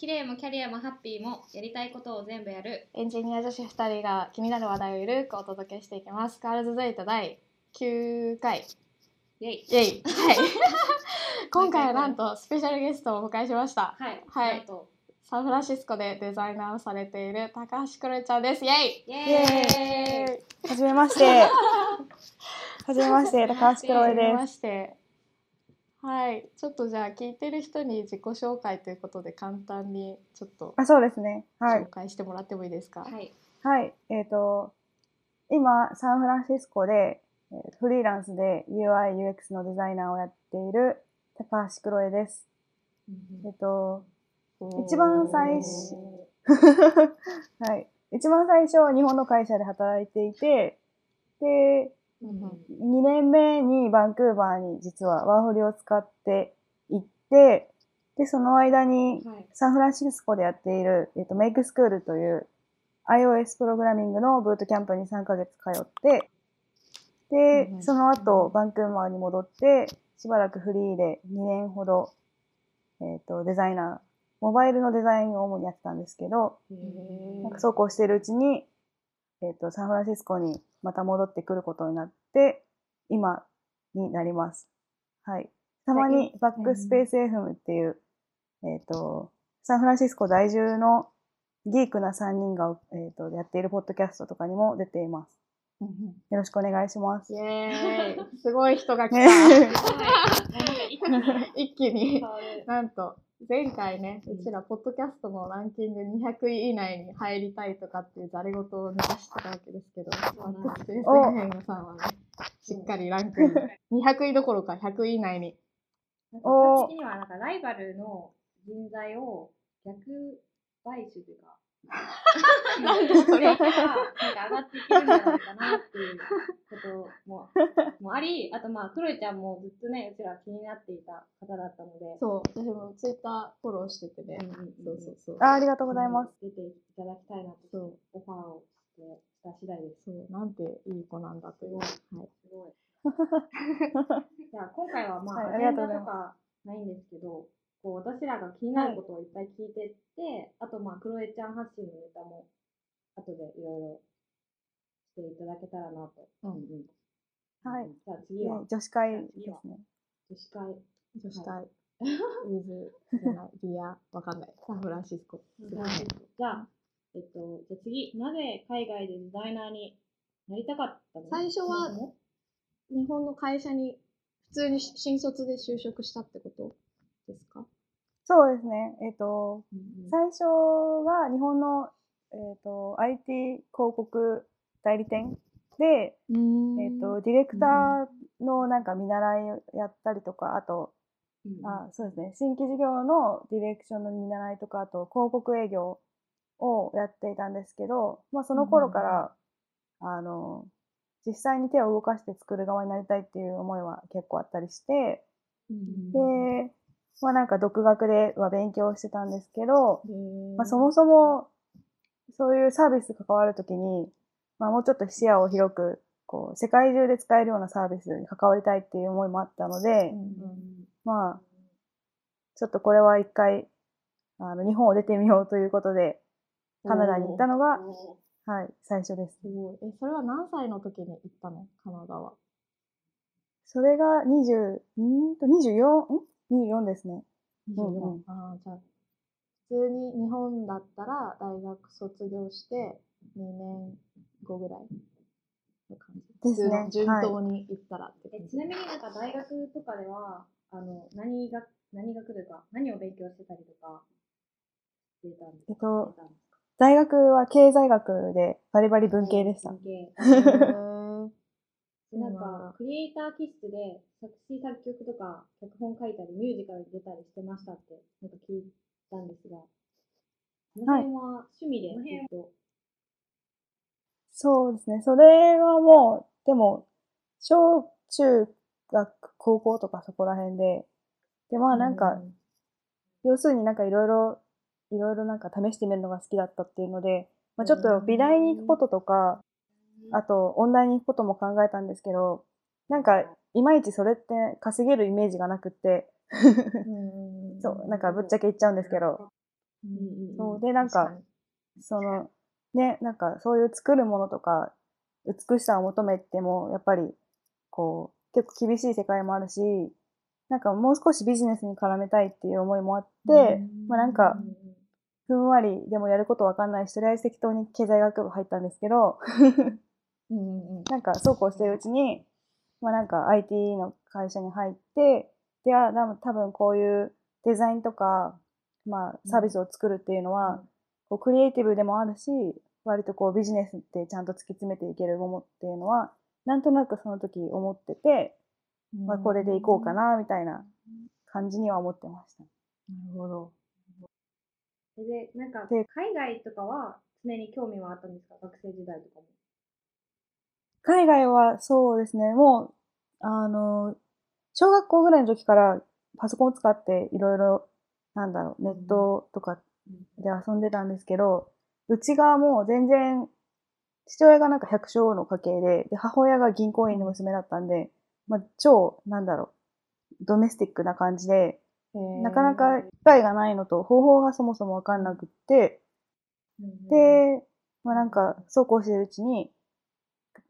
綺麗もキャリアもハッピーもやりたいことを全部やるエンジニア女子2人が気になる話題をゆるくお届けしていきます。ガールズデイト第9回。イェイイェイはい。今回はなんとスペシャルゲストをお迎えしました。はいはいなんとサンフランシスコでデザイナーをされている高橋クロエちゃんです。イェイイイエイーイはじめまして。はじめまして、高橋クロエはじめです。まして。はい。ちょっとじゃあ聞いてる人に自己紹介ということで簡単にちょっとあ、そうですね。はい紹。介してもらってもいいですか、はいはい。えっ、と、今、サンフランシスコで、えーフリーランスで UI、UX のデザイナーをやっている高橋クロエです。えっと、一番最初 はい。一番最初は日本の会社で働いていて、で、うんうん2年目にバンクーバーに実はワーホリを使って行って、で、その間にはい。サンフランシスコでやっている、えっと、メイクスクールという iOS プログラミングのブートキャンプに3ヶ月通って、でその後バンクーバーに戻って、しばらくフリーで2年ほど、えっと、デザイナー、モバイルのデザインを主にやってたんですけど、なんかそうこうしているうちに、えっ、と、サンフランシスコにまた戻ってくることになって、今になります。はい。たまにバックスペース FM っていう、えっ、と、サンフランシスコ在住のギークな3人が、えっ、と、やっているポッドキャストとかにも出ています。うんうんよろしくお願いしますイ。エーイ すごい人が来ねた 一気になんと前回ねうちらポッドキャストのランキング200位以内に入りたいとかっていうざれ言を抜かしてたわけですけどバうなんックスペース FM さんはねしっかりランクイン200位どころか100位以内に。なんか私的にはなんかライバルの人材を逆買収というか、なんでそれがなんか上がっていけるんじゃないかなっていうことももあり、あとまあ、クロエちゃんもずっとね、うちら気になっていた方だったので、そう私もツイッターフォローしててね。うんうんそうそうそうあありがとうございます。出ていただきたいなと、そう。オファーをしてした次第です。そうなんていい子なんだという。はい。すごい。じゃあ今回はまあ、ありがとうございダとかないんですけど、こう私らが気になることをいっぱい聞いてって、あとまあ、クロエちゃん発信のネタも後でいろいろしていただけたらなと。うん。はい。じゃあ次は。ね女子会ですね。女子会。女子会。ウィズじゃない。リア。わかんない。サンフランシスコ。じゃあ、えっと、じゃあ次、なぜ海外でデザイナーになりたかったの？最初は日本の会社に普通に新卒で就職したってこと？ですか？そうですね。えっ、と、うんうん。最初は日本の、えっと IT 広告代理店で、うん。えっとディレクターのなんか見習いをやったりとかあと、うんあそうですね。新規事業のディレクションの見習いとかあと広告営業をやっていたんですけど、まあ、その頃から、あの実際に手を動かして作る側になりたいっていう思いは結構あったりして、うん。で、まあなんか独学では勉強してたんですけど、まあ、そもそもそういうサービス関わるときに、まあ、もうちょっと視野を広くこう世界中で使えるようなサービスに関わりたいっていう思いもあったので、うんまあちょっとこれは一回あの日本を出てみようということでカナダに行ったのが、はい、最初です。すごい。えそれは何歳の時に行ったの？カナダは。それが20、んーと24、ん ?24 ですね。うんうんああじゃあ普通に日本だったら大学卒業して2年後ぐらいの感じですね普通の順当に行ったらって感じえちなみになんか大学とかでは、あの、何が、何学というか、何を勉強してたりとか、してたんですか？えっとしてたんですか？大学は経済学でバリバリ文系でした文。系。なんか、クリエイター気質で作詞作曲とか脚本書いたりミュージカルに出たりしてましたってなんか聞いたんですが、この辺は趣味でずっと、そうですね。それはもう、でも、小中学、高校とかそこら辺で、で、まあなんか、要するになんかいろいろ、いろいろなんか試してみるのが好きだったっていうので、まあちょっと美大に行くこととか、あと音大に行くことも考えたんですけど、なんか、いまいちそれって稼げるイメージがなくって、うんそう、なんかぶっちゃけ言っちゃうんですけど、そうでなんかその、ね、なんかそういう作るものとか、美しさを求めても、やっぱり、こう、結構厳しい世界もあるし、なんかもう少しビジネスに絡めたいっていう思いもあって、まあなんか、ふんわりでもやることわかんないし、とりあえず適当に経済学部入ったんですけど、うんうんうん。なんかそうこうしてるうちに、まあなんか IT の会社に入って、で、あ、多分多分こういうデザインとか、まあサービスを作るっていうのは、こうクリエイティブでもあるし、割とこうビジネスってちゃんと突き詰めていけるものっていうのは、なんとなくその時思ってて、まあこれでいこうかな、みたいな感じには思ってました。なるほど。で、なんか、で海外とかは常に興味はあったんですか？学生時代とかも。海外はそうですね、もう、あの、小学校ぐらいの時からパソコンを使っていろいろ、なんだろう、ネットとかで遊んでたんですけど、うちがもう全然、父親がなんか百姓の家系で、で母親が銀行員の娘だったんで、まあ、超、なんだろう、ドメスティックな感じで、なかなか機会がないのと、方法がそもそもわかんなくって、で、まあなんか、そうこうしてるうちに、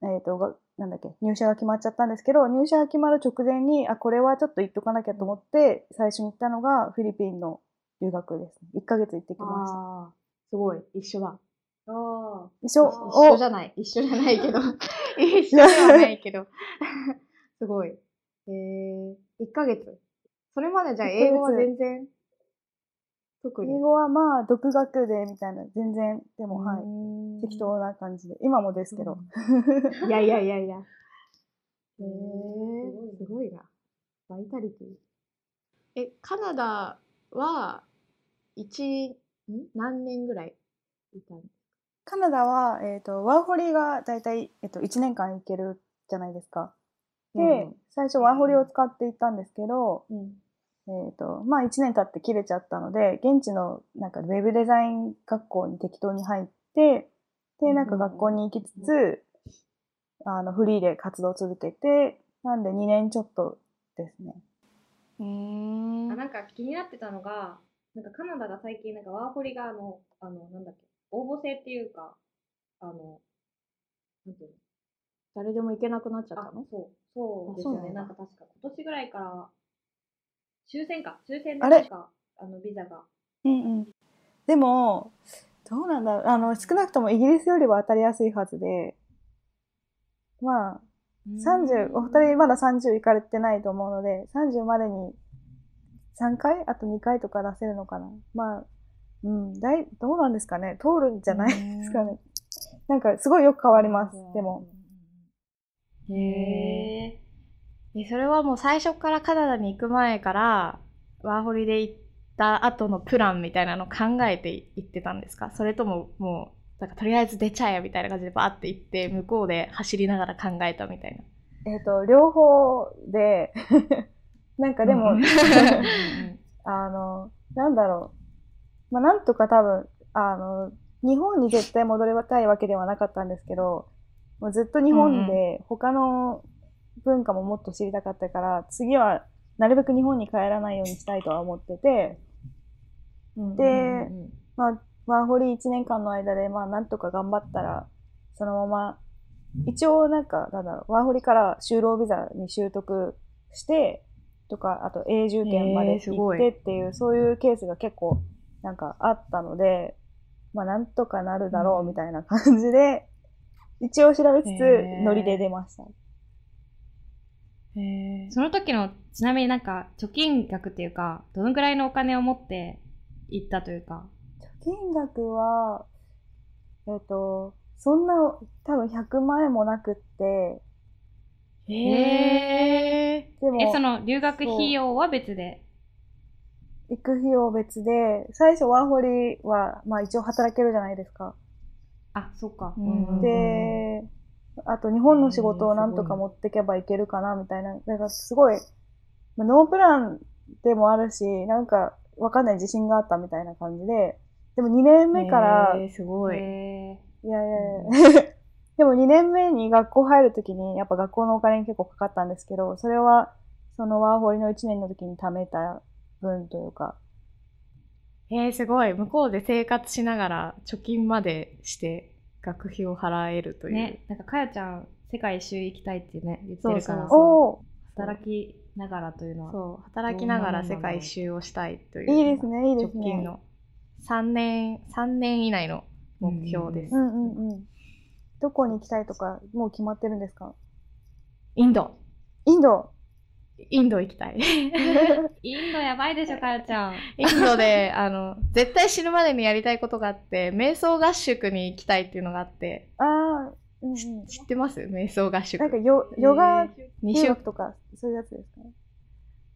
えっ、と、がなんだっけ、入社が決まっちゃったんですけど、入社が決まる直前に、あ、これはちょっと言っとかなきゃと思って、最初に行ったのがフィリピンの留学ですね。1ヶ月行ってきました。ああ、すごい。一緒だ。一緒、あ一緒じゃない。一緒じゃないけど。一緒ではないけど。すごい。えー、1ヶ月。それまでじゃあ英語は全然、特に。英語はまあ、独学でみたいな、全然、でも、はい。い適当な感じで。今もですけど。いやいやいやいや。えへー、ーすごいな。バイタリティ。え、カナダは、一、ん？何年ぐらいいたん？カナダは、えっ、と、ワーホリがだいたい、えっと、1年間行けるじゃないですか。で、最初ワーホリを使って行ったんですけど、うん。えっ、と、まあ1年経って切れちゃったので、現地のなんかウェブデザイン学校に適当に入って、で、なんか学校に行きつつ、あの、フリーで活動を続けて、なんで2年ちょっとですね。うー。んあなんか気になってたのが、なんかカナダが最近なんかワーホリがあの、あの、なんだっけ、応募制っていうか、あの、なんていうの？誰でも行けなくなっちゃったあの、そう、そうですよね。なんか確か今年ぐらいから、抽選か、抽選でか、あの、ビザが。うんうん。でも、どうなんだろう。あの、少なくともイギリスよりは当たりやすいはずで、まあ、30、お二人まだ30行かれてないと思うので、30までに3回？あと2回とか出せるのかな？まあ、うん、だい、どうなんですかね？通るんじゃないですかね。なんか、すごいよく変わります。でも。。へえ。え、それはもう最初からカナダに行く前から、ワーホリで行った後のプランみたいなのを考えて行ってたんですか？それとももう、なんかとりあえず出ちゃえみたいな感じでバーって行って、向こうで走りながら考えたみたいな。えっ、と、両方で、なんかでも、うん あの、なんだろう。まあ、なんとか多分、あの、日本に絶対戻りたいわけではなかったんですけど、もうずっと日本で他の文化ももっと知りたかったから、次はなるべく日本に帰らないようにしたいとは思ってて、でまあ、ワーホリ1年間の間で、まあ、なんとか頑張ったら、そのまま、一応なんか、なんだろう、ワーホリから就労ビザに習得して、とか、あと永住権まで行ってっていう、そういうケースが結構、なんかあったので、まあ、なんとかなるだろうみたいな感じで、一応調べつつノリで出ました。その時の、ちなみになんか、貯金額っていうか、どのぐらいのお金を持って行ったというか？金額は、えっ、と、そんな、多分100万円もなくって、へえ。でも、え、その留学費用は別で？行く費用別で、最初ワーホリは、まあ一応働けるじゃないですか。あ、そっか。うんで、あと日本の仕事をなんとか持ってけばいけるかな、みたいな。だからすごい、まあノープランでもあるし、なんかわかんない自信があったみたいな感じで、でも2年目から、へーすごい。へいやいやいや、でも2年目に学校入るときに、やっぱ学校のお金に結構かかったんですけど、それは、そのワーホリの1年の時に貯めた分というか、えー、すごい。向こうで生活しながら貯金までして学費を払えるという。ね、なんかかよちゃん、世界一周行きたいってね、言ってるから、そうそうおお働きながらというのは。そう、働きながら世界一周をしたいという。いいですね、いいですね。直近の3年、三年以内の目標です。うんうんうん。どこに行きたいとか、もう決まってるんですか？インド。インドインド行きたい。インドやばいでしょ、かよちゃん。インドで、あの、絶対死ぬまでにやりたいことがあって、瞑想合宿に行きたいっていうのがあって、ああ、うんうん。知ってます？瞑想合宿なん。かヨヨガ2週留学とか、そういうやつですか？ね。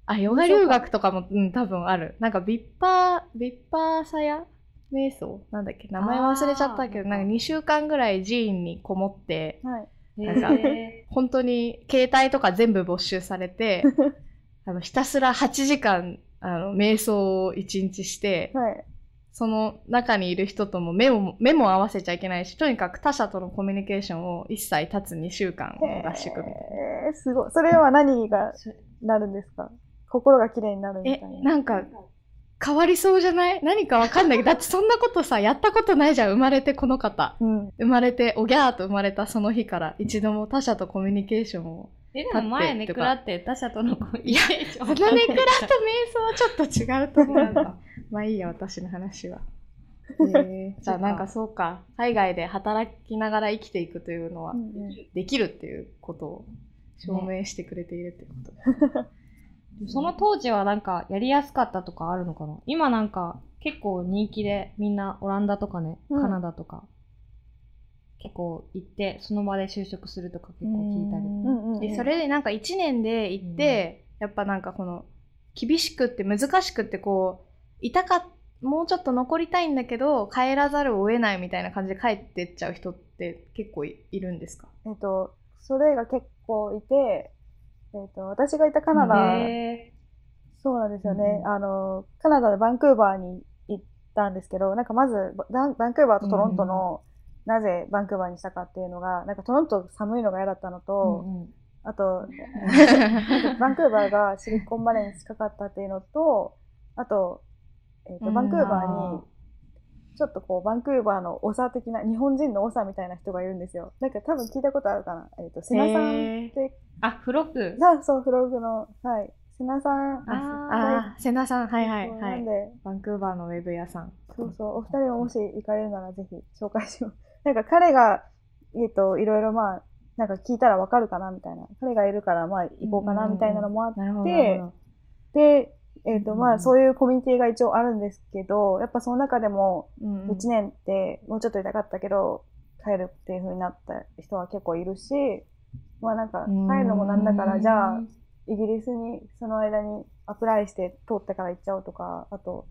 あ、ヨガ留学とかも、うん、多分ある。なんか、ビッパー、ビッパーサヤ？瞑想？なんだっけ？名前忘れちゃったけど、なんか2週間ぐらい寺院にこもって、はい。なんかへ本当に携帯とか全部没収されて、あの、ひたすら8時間、あの、瞑想を1日して、はい。その中にいる人とも目を、目も合わせちゃいけないし、とにかく他者とのコミュニケーションを一切立つ2週間の合宿みたいな。えー、すごい。それは何がなるんですか？心が綺麗になるみえたい、な。なんか、変わりそうじゃない？何かわかんないけど、だってそんなことさ、やったことないじゃん、生まれてこの方。うん。生まれて、おぎゃーと生まれたその日から、一度も他者とコミュニケーションを。え、でも前ねくらって他者とのコミュニケーション。そのネクラと瞑想はちょっと違うと思うんだ。まあいいや、私の話は。えー、じゃあなんかそうか、海外で働きながら生きていくというのはできるっていうことを証明してくれているってこと。その当時はなんかやりやすかったとかあるのかな？今なんか結構人気でみんなオランダとかね、うん。カナダとか結構行ってその場で就職するとか結構聞いたり。うんうんうんでそれでなんか1年で行って、やっぱなんかこの厳しくって難しくってこう痛かもうちょっと残りたいんだけど帰らざるを得ないみたいな感じで帰ってっちゃう人って結構いいるんですか？えっと、それが結構いて、えっと、私がいたカナダ、へそうなんですよね、うんあの、カナダでバンクーバーに行ったんですけど、なんかまずバンバンクーバーとトロントの、なぜバンクーバーにしたかっていうのが、なんかトロント寒いのが嫌だったのーと、うんうん。あと、バンクーバーがシリコンバレーに近かったっていうのと、あと、えっとうんバンクーバーに、ちょっとこう、バンクーバーの長的な、日本人の長みたいな人がいるんですよ。なんか多分聞いたことあるかな。えっ、と、瀬名さんって、あ、フロック？さそう、フログの、はい。瀬名さん、ああ、瀬名さん、はいはいはい。そうなんで、バンクーバーのウェブ屋さん。そうそう、お二人ももし行かれるならぜひ紹介します。なんか彼が、えっ、と、いろいろまあ、なんか聞いたらわかるかなみたいな。彼がいるからまあ行こうかなみたいなのもあって、で、えっ、と、まうん。あ、そういうコミュニティが一応あるんですけど、やっぱその中でも、うんうん。1年ってもうちょっと痛かったけど、帰るっていう風になった人は結構いるし、まあなんか、帰るのもなんだから、じゃあ、イギリスにその間にアプライして通ってから行っちゃおうとか、あと、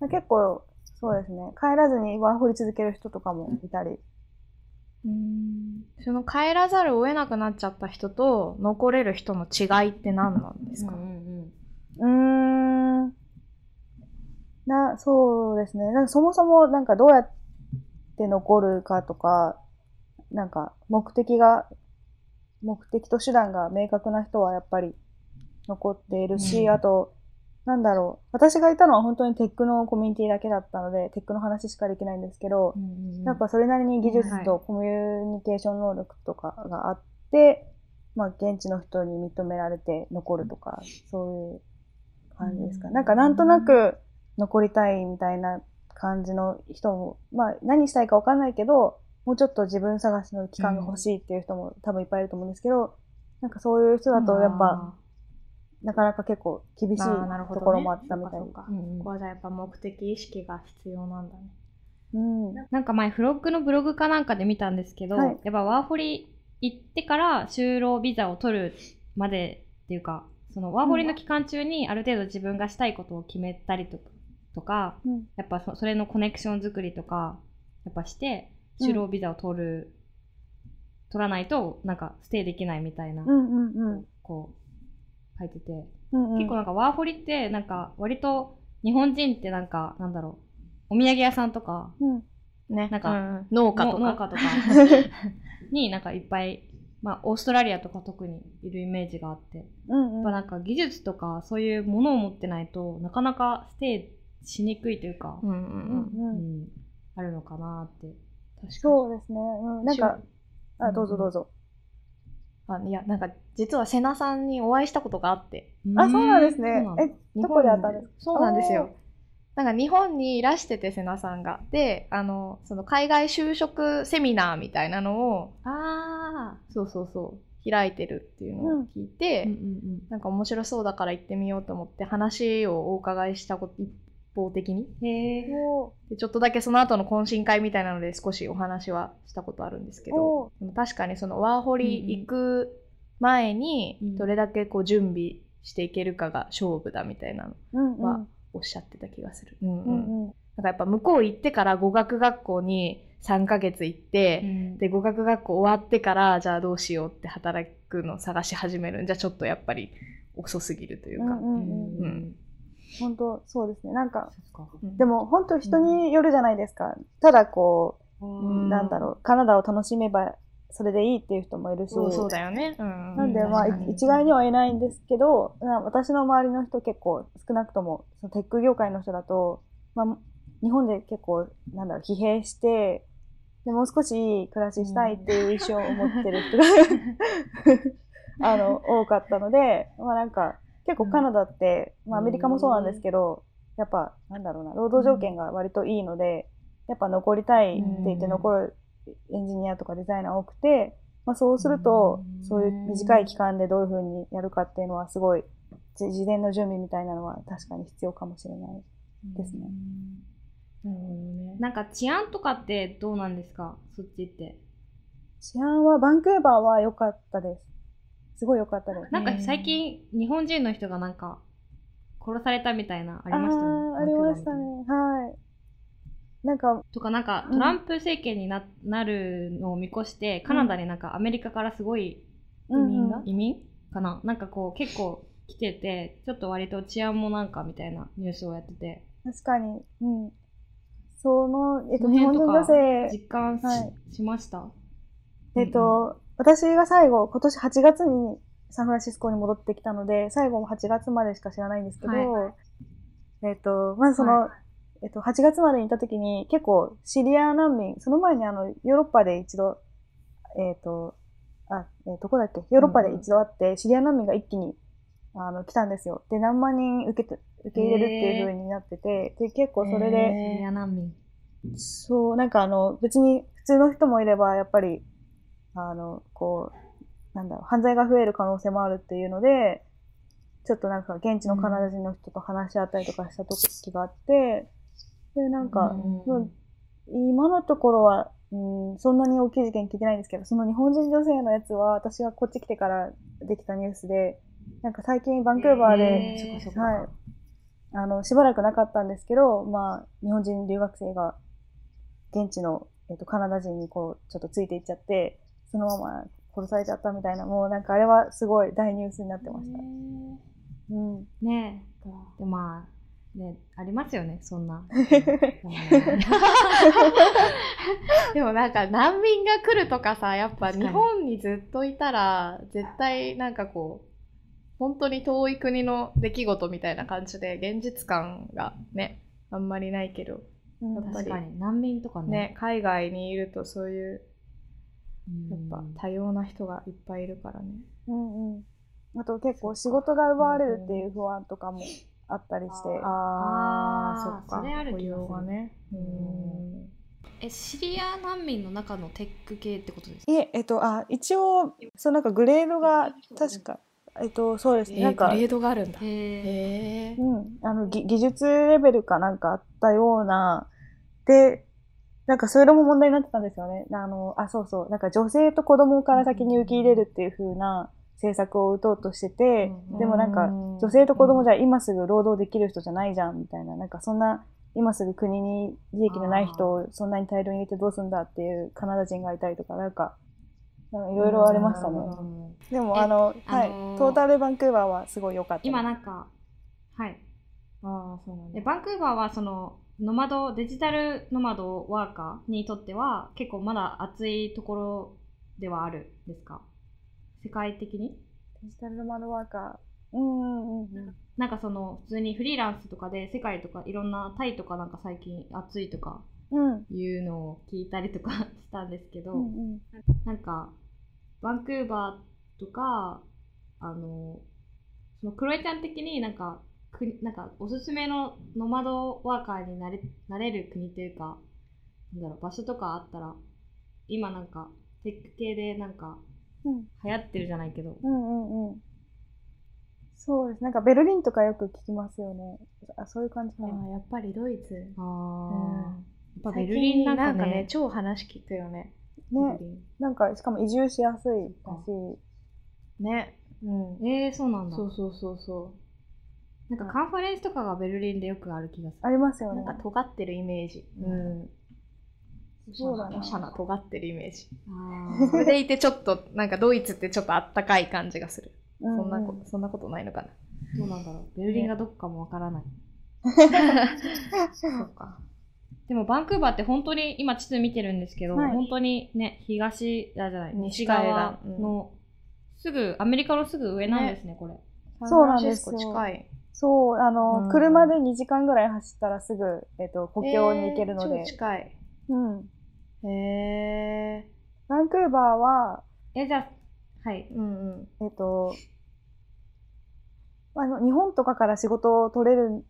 まあ結構、そうですね、帰らずにワーホリ続ける人とかもいたり。うん。その帰らざるを得なくなっちゃった人と残れる人の違いって何なんですか、うんうん。うーん。な、そうですね。なんかそもそもなんかどうやって残るかとか、なんか目的が、目的と手段が明確な人はやっぱり残っているし、うんあと、なんだろう。私がいたのは本当にテックのコミュニティだけだったので、テックの話しかできないんですけどう、んやっぱそれなりに技術とコミュニケーション能力とかがあって、まあ現地の人に認められて残るとか、そういう感じですか。うんなんかなんとなく残りたいみたいな感じの人も、まあ何したいかわかんないけど、もうちょっと自分探しの期間が欲しいっていう人も多分いっぱいいると思うんですけど、なんかそういう人だとやっぱ、なかなか結構厳しいところもあったみたい。そうか。うんうん。ここはじゃあやっぱ目的意識が必要なんだね。うん。なんか前フロッグのブログかなんかで見たんですけど、はい。やっぱワーホリ行ってから就労ビザを取るまでっていうかそのワーホリの期間中にある程度自分がしたいことを決めたりとかとかうん。やっぱそそれのコネクション作りとかやっぱして就労ビザを取る、取らないとなんかステイできないみたいな、うんうんうん。こう書いてて、うんうん。結構なんかワーホリってなんか割と日本人ってなんかなんだろうお土産屋さんとかうん。ね。なんかうん。農家とか。の農家とか。になんかいっぱい、まあ、オーストラリアとか特にいるイメージがあって、うんうん。やっぱなんか技術とかそういうものを持ってないとなかなかステイしにくいというか、うんうんうん。うんあるのかなって。確かに。そうですね。うん、なんか、あ、どうぞどうぞ。あいやなんか実は瀬名さんにお会いしたことがあって。あ、そうなんですね。え、どこで会ったんですか？そうなんですよ。なんか日本にいらしてて瀬名さんが。であのその海外就職セミナーみたいなのをあそうそうそう開いてるっていうのを聞いて、なんか面白そうだから行ってみようと思って話をお伺いしたこと一方的に？でちょっとだけその後の懇親会みたいなので少しお話はしたことあるんですけどおでも確かにそのワーホリ行く前にうんどれだけこう準備していけるかが勝負だみたいなのうんうん。はおっしゃってた気がする。うんううんんうん。なんかやっぱ向こう行ってから語学学校に3ヶ月行って、で語学学校終わってからじゃあどうしようって働くの探し始めるんじゃちょっとやっぱり遅すぎるというか。うんうんうん。うん本当そうですね。なんか、でも本当人によるじゃないですか。ただこう、んなんだろう、カナダを楽しめばそれでいいっていう人もいるし。そうそうだよね。うんなんで、まあ、一概には言えないんですけど、な私の周りの人結構、少なくとも、そのテック業界の人だと、まあ、日本で結構、なんだろう、疲弊して、でもう少しいい暮らししたいっていう意思を持ってる人が あの、多かったので、まあなんか、結構カナダって、まあアメリカもそうなんですけど、やっぱ、なんだろうな、労働条件が割といいので、やっぱ残りたいって言って残るエンジニアとかデザイナー多くて、まあ、そうすると、そういう短い期間でどういうふうにやるかっていうのはすごい、じ事前の準備みたいなのは確かに必要かもしれないですね。なるほどね。なんか治安とかってどうなんですか？そっちって。治安は、バンクーバーは良かったです。すごい良かったです。なんか最近日本人の人がなんか殺されたみたいなありましたよね。ありましたね。はい。なんか、とかなんかうんトランプ政権にななるのを見越して、カナダになんかアメリカからすごい移民が移民かな？なんかこう結構来ててちょっと割と治安もなんかみたいなニュースをやってて確かに、うん。その、えっと、日本人女性、実感し,、はいしました？えっと、私が最後、今年8月にサンフランシスコに戻ってきたので、最後も8月までしか知らないんですけど、はいえっと、まずその、はえっと、8月までにいた時に結構シリア難民、その前にあの、ヨーロッパで一度、えっと、あ、えーどこだっけ？ヨーロッパで一度会って、シリア難民が一気に、あの、来たんですよ。で、何万人受けて、受け入れるっていう風になってて、で、結構それで、シリア難民。そう、なんかあの、別に普通の人もいれば、やっぱり、あの、こう、なんだろう、犯罪が増える可能性もあるっていうので、ちょっとなんか現地のカナダ人の人と話し合ったりとかした時があって、で、なんか、うん。うん今のところは、うん、そんなに大きい事件聞いてないんですけど、その日本人女性のやつは、私がこっち来てからできたニュースで、なんか最近バンクーバーで、へー。はい、あの、しばらくなかったんですけど、まあ、日本人留学生が、現地の、えっと、カナダ人にこう、ちょっとついていっちゃって、そのまま殺されちゃったみたいな、もうなんかあれはすごい大ニュースになってました。うん。ねえ。でまあねありますよねそんな。でもなんか難民が来るとかさやっぱ日本にずっといたら絶対なんかこう本当に遠い国の出来事みたいな感じで現実感がねあんまりないけど。うん。やっぱり確かに。難民とかね。ね海外にいるとそういううんやっぱ多様な人がいっぱいいるからね。うんうん。あと結構仕事が奪われるっていう不安とかもあったりして。あーそっかそれある気がする雇用がね。ううんんえシリア難民の中のテック系ってことですか？いえ、えっと、あ、一応、そうなんかグレードが、確か、えっと、そうですね。えーなんか、グレードがあるんだ。へえへえうん、あの、ぎ技術レベルかなんかあったような、で、なんかそれも問題になってたんですよね。あの、あ、そうそう。なんか女性と子供から先に受け入れるっていう風な政策を打とうとしてて、うんでもなんか、うん女性と子供じゃ今すぐ労働できる人じゃないじゃん、みたいな。なんかそんな、今すぐ国に利益のない人をそんなに大量に入れてどうすんだっていうカナダ人がいたりとか、なんか、なんかいろいろありましたね。うんでも、えあの、はい、あのートータルバンクーバーはすごい良かった。今なんかはいああそうなんだで。バンクーバーはそのノマドデジタルノマドワーカーにとっては結構まだ熱いところではあるんですか？世界的に？デジタルノマドワーカー。うんうんうん。なんかその普通にフリーランスとかで世界とかいろんなタイとかなんか最近暑いとかうん。いうのを聞いたりとか したんですけど、うんうん。なんかバンクーバーとかあのそのクロエちゃん的になんか国なんかおすすめのノマドワーカーになれなれる国というかなんだろう場所とかあったら今なんかテック系でなんかうん流行ってるじゃないけど、うんうんうん。そうです。なんかベルリンとかよく聞きますよね。あ、そういう感じかな。やっぱりドイツ。あうんやっぱベ最ルリンなんかね近ね、超話聞くよね。ね。なんか、しかも移住しやすいだし。ね。うん。えー、そうなんだそうそうそうそなんかカンファレンスとかがベルリンでよくある気がするう。ありますよねなん。か尖ってるイメージ。うんそうだなおしゃな尖ってるイメージ。あそれでいてちょっと、なんかドイツってちょっとあったかい感じがする。うそんなこうと、そんなことないのかな。どうなんだろうベルリンがどこかもわからない、そうか。でもバンクーバーって本当に今地図見てるんですけど、はい本当にね東あじゃない西側岸うんのすぐアメリカのすぐ上なんですねこれそうなんですよ近い。そう、あの、うん車で2時間ぐらい走ったらすぐ、えっ、と、国境に行けるのでえー超。近い。うん。へえ。バンクーバーは、えじゃあはいうんうん。えっ、と、あの、日本とかから仕事を取れる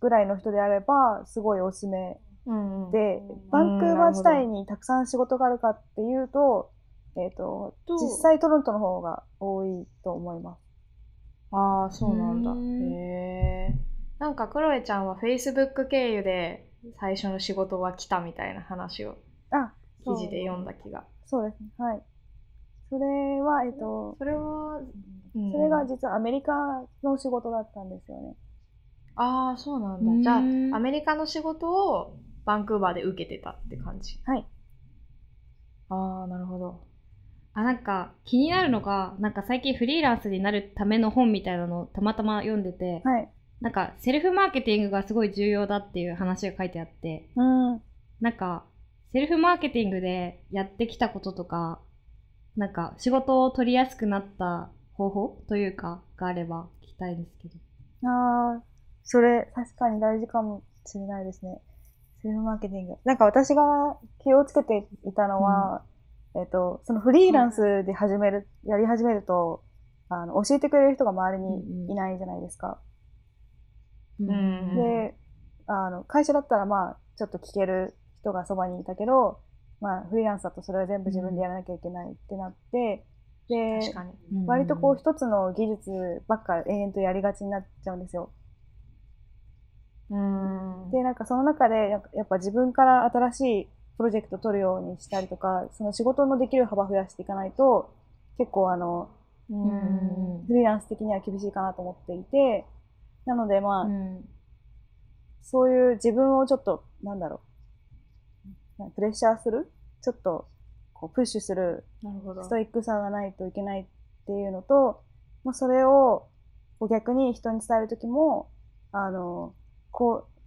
ぐらいの人であれば、すごいおすすめうんうん、で、バンクーバー自体にたくさん仕事があるかっていうと、えっ、と、と実際トロントの方が多いと思います。ああ、そうなんだ。へえ。なんかクロエちゃんは Facebook 経由で最初の仕事は来たみたいな話をあ、記事で読んだ気が。そうですね。はい。それは、えっ、と、それは、うんそれが実はアメリカの仕事だったんですよね。ああ、そうなんうーんだ。じゃあ、アメリカの仕事をバンクーバーで受けてたって感じ。はい。ああ、なるほど。あなんか気になるのがなんか最近フリーランスになるための本みたいなのをたまたま読んでて、はい。なんかセルフマーケティングがすごい重要だっていう話が書いてあってうん。なんかセルフマーケティングでやってきたこととかなんか仕事を取りやすくなった方法というかがあれば聞きたいんですけどああ、それ確かに大事かもしれないですね。セルフマーケティング。なんか私が気をつけていたのは、えっ、と、そのフリーランスで始める、やり始めると、あの、教えてくれる人が周りうんうんにいないじゃないですか。んで、あの、会社だったらまあ、ちょっと聞ける人がそばにいたけど、まあ、フリーランスだとそれを全部自分でやらなきゃいけないってなって、で、確かに。割とこう一つの技術ばっか延々とやりがちになっちゃうんですよ。うん。で、なんかその中でややっぱ自分から新しいプロジェクト取るようにしたりとか、その仕事のできる幅増やしていかないと、結構あの、うん。フリーランス的には厳しいかなと思っていて、なのでまあ、うんそういう自分をちょっと、なんだろう、なプレッシャーするちょっと、こう、プッシュするなるほど。ストイックさがないといけないっていうのと、まあ、それをこう逆に人に伝えるときも、あの、こう、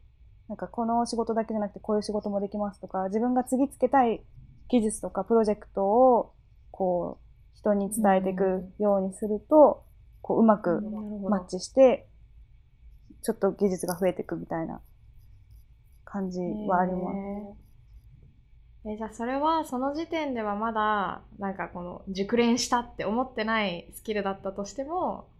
なんかこの仕事だけじゃなくてこういう仕事もできますとか、自分が次つけたい技術とかプロジェクトを、こう、人に伝えていくようにすると、こう、うまくマッチして、ちょっと技術が増えていくみたいな感じはあります。えじゃあそれはその時点ではまだなんかこの熟練したって思ってないスキルだったとしてもうん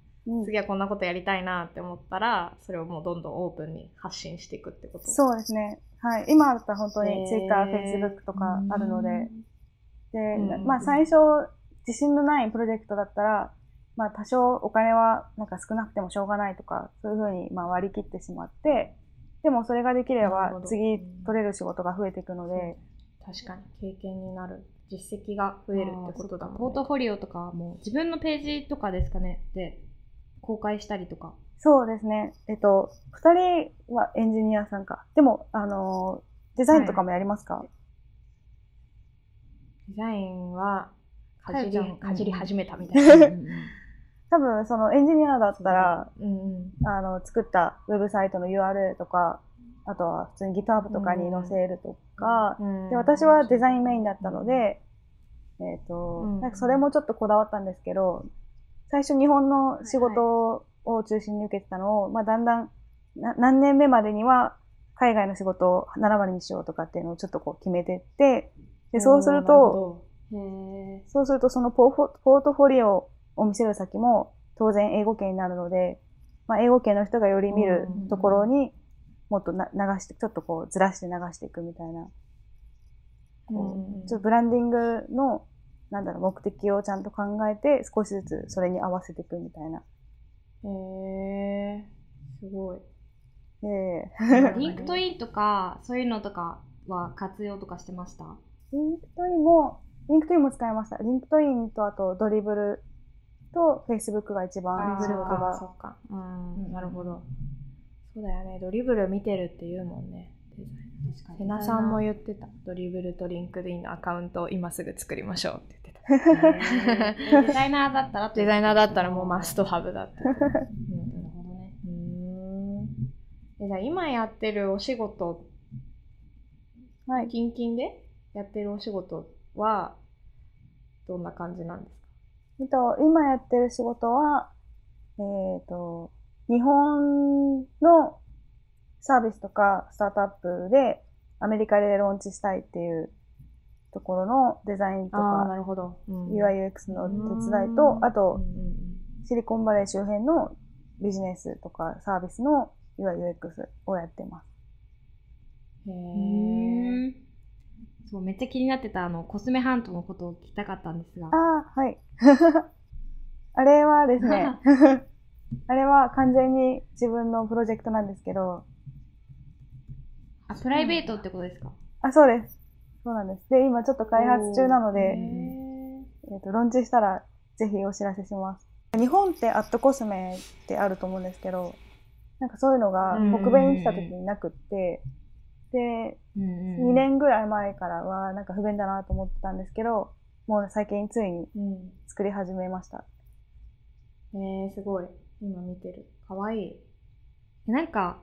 次はこんなことやりたいなって思ったらそれをもうどんどんオープンに発信していくってこと。そうですね。はい。今だったら本当へにー。Twitter、Facebook とかあるので、で、うんまあ最初、自信のないプロジェクトだったら、まあ多少お金はなんか少なくてもしょうがないとか、そういうふうにまあ割り切ってしまって、でもそれができれば次取れる仕事が増えていくので、確かに経験になる。実績が増えるってことだもんね。ポートフォリオとかも自分のページとかですかね。で公開したりとか？そうですね。えっと、二人はエンジニアさんか。でも、あのー、デザインとかもやりますか、デザインはかじりかじり始めたみたいな。多分、そのエンジニアだったら、うんうん。あの、作ったウェブサイトの URL とか、あとは普通に GitHub とかに載せるとか、うんで、私はデザインメインだったので、えっ、と、うん。なんかそれもちょっとこだわったんですけど、最初日本の仕事を中心に受けてたのを、まあ、だんだんな何年目までには海外の仕事を7割にしようとかっていうのをちょっとこう決めてって、で、そうすると、そうするとそのポーポートフォリオを見せる先も当然英語圏になるので、まあ、英語圏の人がより見るところにもっとな流して、ちょっとこうずらして流していくみたいな。こうちょっとブランディングの、なんだろう、目的をちゃんと考えて少しずつそれに合わせていくみたいな。へえすごい。ええ LinkedIn とか、そういうのとかは活用とかしてました？ LinkedIn も、 LinkedIn も使いました。 LinkedIn とあとドリブルとフェイスブックが一番あー仕事が。そっか。うんなるほど。そうだよね。 Dribbble 見てるって言うもんね。デザイン瀬名さんも言ってた。 Dribbble と LinkedIn のアカウントを今すぐ作りましょうって言ってた。に。デザイナーだったらデザイナーだったらもう must-have だった。なるほどね。うーん。えじゃあ今やってるお仕事、はい。近々でやってるお仕事はどん。な感じなん。ですかえっと、今やってる仕事は、えっ、と、日本のサービスとかスタートアップでアメリカでローンチしたいっていうところのデザインとかなるほど。うん UIUX の手伝いと、あうんとうんうんシリコンバレー周辺のビジネスとかサービスの UIUX をやってます。へうえ。んそう、めっちゃ気になってた、あの、コスメハントのことを聞きたかったんですが。ああ、はい。あれはですね、あれは完全に自分のプロジェクトなんですけど、あ、プライベートってことですか？あ、そうです。そうなんです。で、今ちょっと開発中なのへで、ーえっ、と、ローンチしたらぜひお知らせします。日本ってアットコスメってあると思うんですけど、なんかそういうのがうん北米に来た時になくって、で、うん2年ぐらい前からはなんか不便だなと思ってたんですけど、もう最近ついにうん。作り始めました。えー、すごい。今見てる。かわいい。なんか、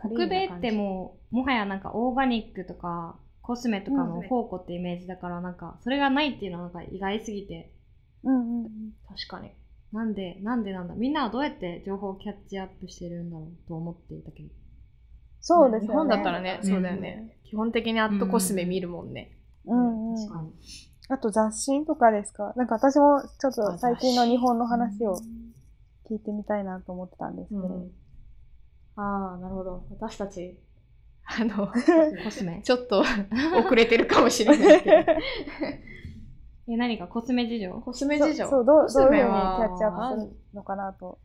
北米ってもう、もはやなんかオーガニックとか、コスメとかのうん宝庫ってイメージだから、なんか、それがないっていうのはなんか意外すぎて、うんうん。確かに。なんで、なんでなんだみんなはどうやって情報をキャッチアップしてるんだろうと思っていたけど。そうですよね。日本だったらね、うんそうだよね。基本的にアットコスメ見るもんね。うんうん。確かに。あと雑誌とかですか？なんか私もちょっと最近の日本の話を聞いてみたいなと思ってたんですけど。うんああ、なるほど。私たち、あの、コスメちょっと 遅れてるかもしれないけど。え、何かコスメ事情？コスメ事情？そうそう、どうどういうふうにキャッチアップするのかなと。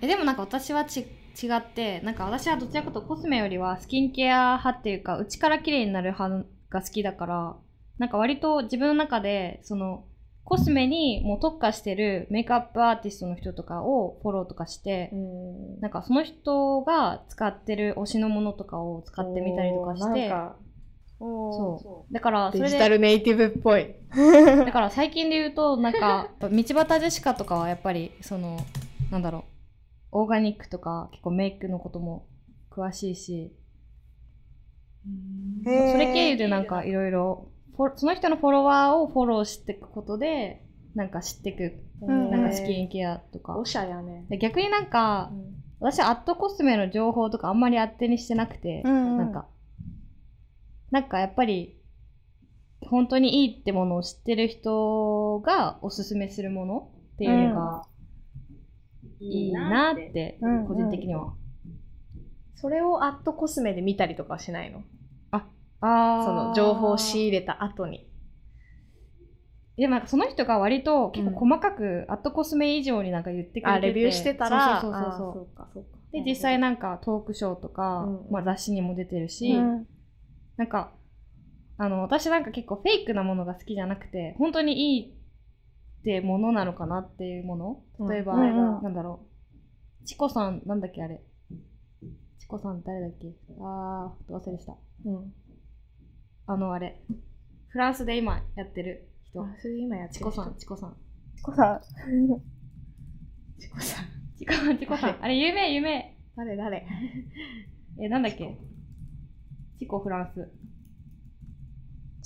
えでもなんか私はち違ってなんか私はどちらかとコスメよりはスキンケア派っていうか内から綺麗になる派が好きだからなんか割と自分の中でそのコスメにもう特化してるメイクアップアーティストの人とかをフォローとかして、うん。なんかその人が使ってる推しのものとかを使ってみたりとかしてそう。だからそれデジタでルネイティブっぽい。だから最近で言うとなんか道端ジェシカとかはやっぱりそのなんだろうオーガニックとか結構メイクのことも詳しいし。それ経由でなんかいろいろその人のフォロワーをフォローしていくことでなんか知っていく。うん。なんかスキンケアとか。おしゃやね。で逆になんか私アットコスメの情報とかあんまり当てにしてなくて、うんなんか。なんかやっぱり本当にいいってものを知ってる人がおすすめするものっていうのがいいなってうん個人的には、それをアットコスメで見たりとかはしないの？その情報を仕入れた後に。でもなんかその人が割と結構細かくアットコスメ以上になんか言ってくれてて、あ、レビューしてたら、そうそうそうあそう。で実際なんかトークショーとか、うん。まあ、雑誌にも出てるし、うん。なんかあの私なんか結構フェイクなものが好きじゃなくて本当にいいってものなのかなっていうもの。例えば、うんうん。なんだろう。チコさんなんだっけあれ。チコさん誰だっけ？あー忘れした。うん。あのあれ。フランスで今やってる人。あそれ今やってチコさん。チコさん。チコさん。チコさん。チ コチコさん。あれ有名有名誰？誰？えなんだっけ？チコ。フランス。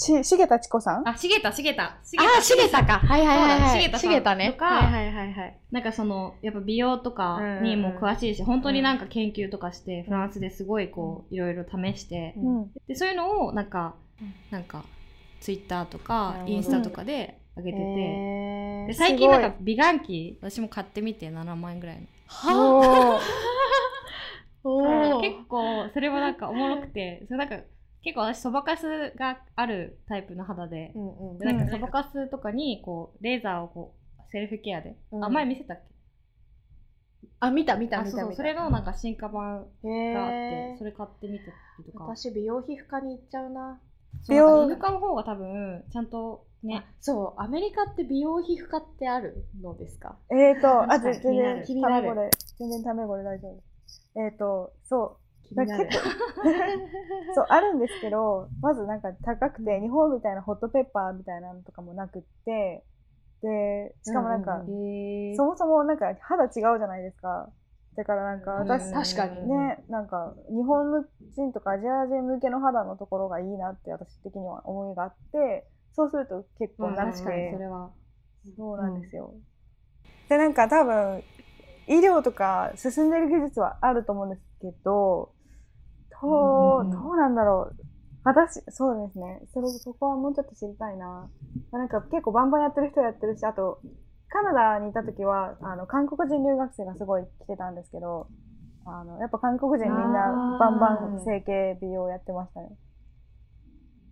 し、しげたちこさん？あ、しげた、しげた。あー、しげたか。はいはいはいはい。しげたさんしげたね。とかはいはいはいはい。なんかその、やっぱ美容とかにも詳しいし、本当になんか研究とかして、フランスですごいこう、いろいろ試して、ううん。で、そういうのをなんかうん、なんか、ツイッターとなかインスタとかで上げてて、へー。で最近なんか美顔器、私も買ってみて7万円ぐらいの。はあ。結構、それもなんかおもろくて、それなんか、結構私、そばかすがあるタイプの肌で、うんうん。でなんかそばかすとかに、こう、レーザーをこう、セルフケアで、うん。あ、前見せたっけ？あ、見た見た見た。それのなんか進化版へがあってー、それ買ってみたりとか。私、美容皮膚科に行っちゃうな。美容なんか皮膚科の方が多分、ちゃんとね。あ、そう、アメリカって美容皮膚科ってあるのですか？えーと、あ、全然、気になる。全然卵で大丈夫。えーと、そう。結 そう、あるんですけど、まずなんか高くて、日本みたいなホットペッパーみたいなのとかもなくって、で、しかもなんか、うん。そもそもなんか肌違うじゃないですか。だからなんか私、うん確かにね、なんか日本人とかアジア人向けの肌のところがいいなって私的には思いがあって、そうすると結構なく確かにてそ、れは。そうなんですよ。で、なんか多分、医療とか進んでる技術はあると思うんですけど、どう、うんうんうんどうなんだろう。私、そうですね。それ、そこはもうちょっと知りたいな。なんか結構バンバンやってる人やってるし、あと、カナダにいた時は、あの、韓国人留学生がすごい来てたんですけど、あの、やっぱ韓国人みんなバンバン整形美容やってましたね。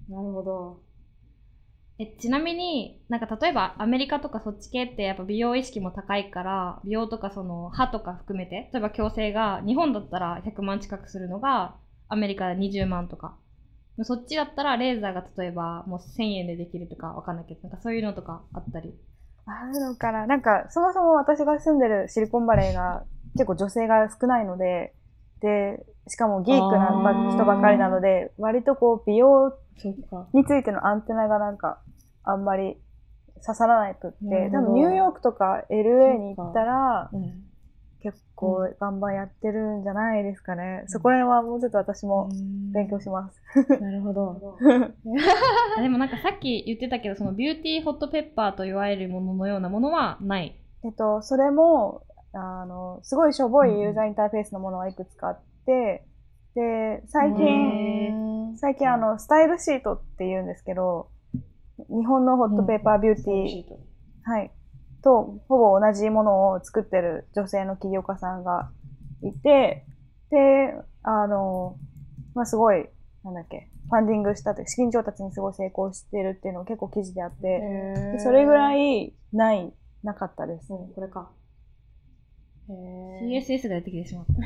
なるほど。えちなみになんか例えばアメリカとかそっち系ってやっぱ美容意識も高いから美容とかその歯とか含めて例えば矯正が日本だったら100万近くするのがアメリカで20万とかそっちだったらレーザーが例えばもう1000円でできるとかわかんないけどなんかそういうのとかあったりあるのかな。なんか、そもそも私が住んでるシリコンバレーが結構女性が少ないので、で、しかもギークな人ばかりなので、割とこう美容についてのアンテナがなんかあんまり刺さらないくって、多分ニューヨークとか LA に行ったらうん。結構バンバンやってるんじゃないですかね。そこら辺はもうちょっと私も勉強します。なるほど。あでもなんかさっき言ってたけどそのビューティーホットペッパーといわれるもののようなものはない。えっと、それも、あの、すごいしょぼいユーザーインターフェースのものがいくつかあって、で、最近、近最近あの、スタイルシートって言うんですけど、日本のホットペーパービューティー、はい、とほぼ同じものを作ってる女性の起業家さんがいて、で、あの、まあ、すごい、なんだっけ、ファンディングしたって、資金調達にすごい成功してるっていうのが結構記事であって、でそれぐらい。いない、なかったです。これか。へー CSS が出てきてしまったス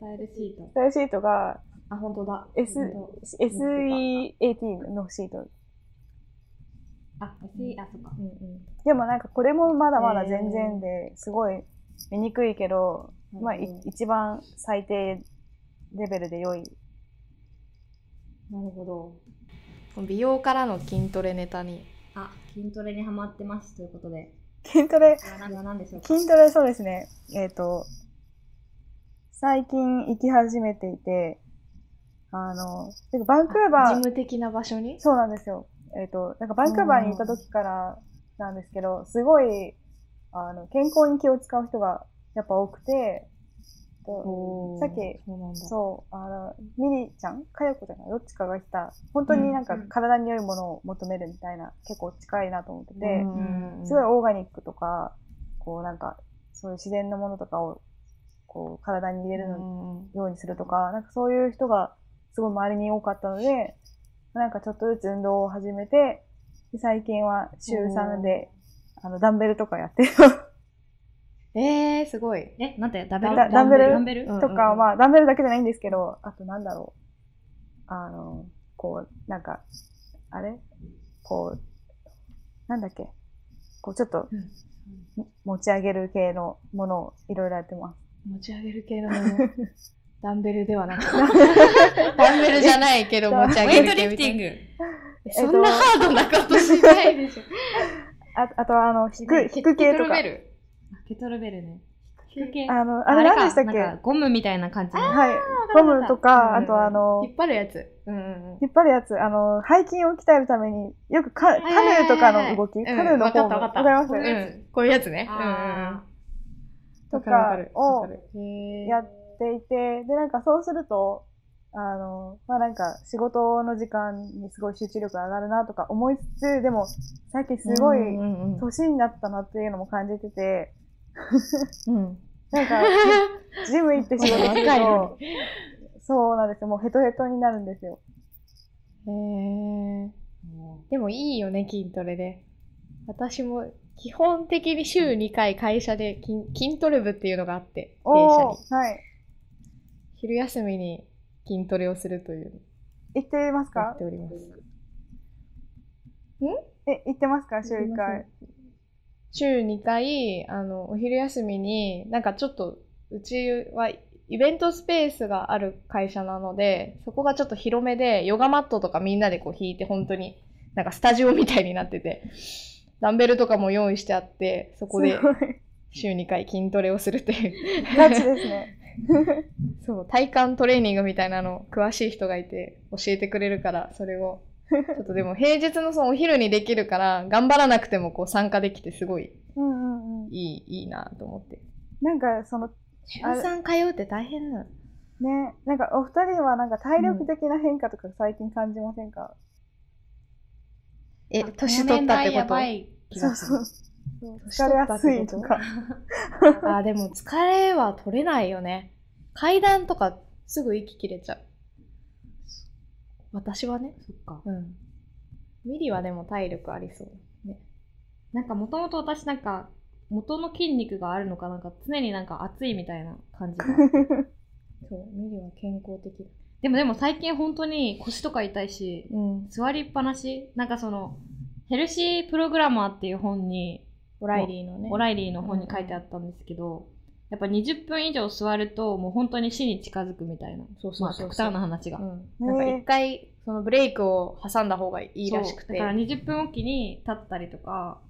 タイルシートスタイルシートがあ、本当だ。S SEAT のシート。あ SE あそっかうんうん。でもなんかこれもまだまだ全然で、すごい見にくいけど、まあ、いうん一番最低レベルで良い。なるほど。美容からの筋トレネタに。あ筋トレにハマってますということで筋トレ、筋トレそうですね。えっ、と、最近行き始めていて、あの、てかバンクーバー、ジム的な場所に？そうなんですよ。えっ、と、なんかバンクーバーにいた時からなんですけど、すごい、あの、健康に気を使う人がやっぱ多くて、さっきそうあの、ミリちゃんかよこちゃんがどっちかが言った、本当になんかうん体に良いものを求めるみたいな、結構近いなと思ってて、うんすごいオーガニックとか、こうなんか、そういう自然のものとかを、こう体に入れるようにするとか、なんかそういう人がすごい周りに多かったので、なんかちょっとずつ運動を始めて、で最近は週3で、あの、ダンベルとかやってるえー、すごい。えなんてダベル？ダダンベル？ダンベル、うんとか、まあ、ダンベルだけじゃないんですけど、あとなんだろう。あの、こう、なんか、あれ？こう、なんだっけ？こう、ちょっと、持ち上げる系のものをいろいろやってます。持ち上げる系のもの？ダンベルではなく。ダンベルじゃないけど持ち上ウェイトげる系みたいリフティング。な。そんなハードなことしないでしょ。ああとは、あの、引く、引く系とか。あケトル。ベルね。引く系。あの、あれ何でしたっけ？なんかゴムみたいな感じの。はい。ゴムとか、うんあとあの引、っ張るやつ。うんうんうん。引っ張るやつ、あの、背筋を鍛えるために、よくカカヌーとかの動き、カヌーのフォーム、うんわかります？こういうやつ。こういうやつね。うんうんうん。あとわかをやっていて、で、なんかそうすると、あの、まあなんか仕事の時間にすごい集中力が上がるなとか思いつつ、でも最近すごいうんうんうん年になったなっていうのも感じてて、うん。なんかジジム行って仕事すると、そうなんですよ。もうヘトヘトになるんですよ。へーでもいいよね、筋トレで。私も基本的に週2回会社で筋筋トレ部っていうのがあって、弊社に。はい。昼休みに筋トレをするという行ってますか？っております。え、行ってますか？週1回。週2回、あの、お昼休みに、なんかちょっと、うちはイベントスペースがある会社なので、そこがちょっと広めで、ヨガマットとかみんなでこう引いて、本当に、なんかスタジオみたいになってて、ダンベルとかも用意してあって、そこで。週2回筋トレをするっていう。ガチですね。そう、体幹トレーニングみたいなの詳しい人がいて教えてくれるから、それを。ちょっとでも平日のそのお昼にできるから、頑張らなくてもこう参加できてすごいうんうんうん。いい、いいなと思って。なんかその、週あれ3通うって大変なの。ね、なんかお二人はなんか体力的な変化とか最近感じませんか、え、ー年取ったってこと？そうそう。疲れやすいとか。あ、でも疲れは取れないよね。階段とかすぐ息切れちゃう。私はね。そっか。うん。ミリはでも体力ありそう。ね。なんかもともと私なんか元の筋肉があるのかなんか常になんか熱いみたいな感じが。そう、ミリは健康的だ。でもでも最近本当に腰とか痛いし、うん。座りっぱなし？なんかそのヘルシープログラマーっていう本にオライリーのね。オライリーの本に書いてあったんですけど、やっぱ20分以上座るともう本当に死に近づくみたいな。そうそうそうそう。まあ極端な話が、うん。なんか一回、そのブレイクを挟んだ方がいいらしくて。だから20分おきに立ったりとか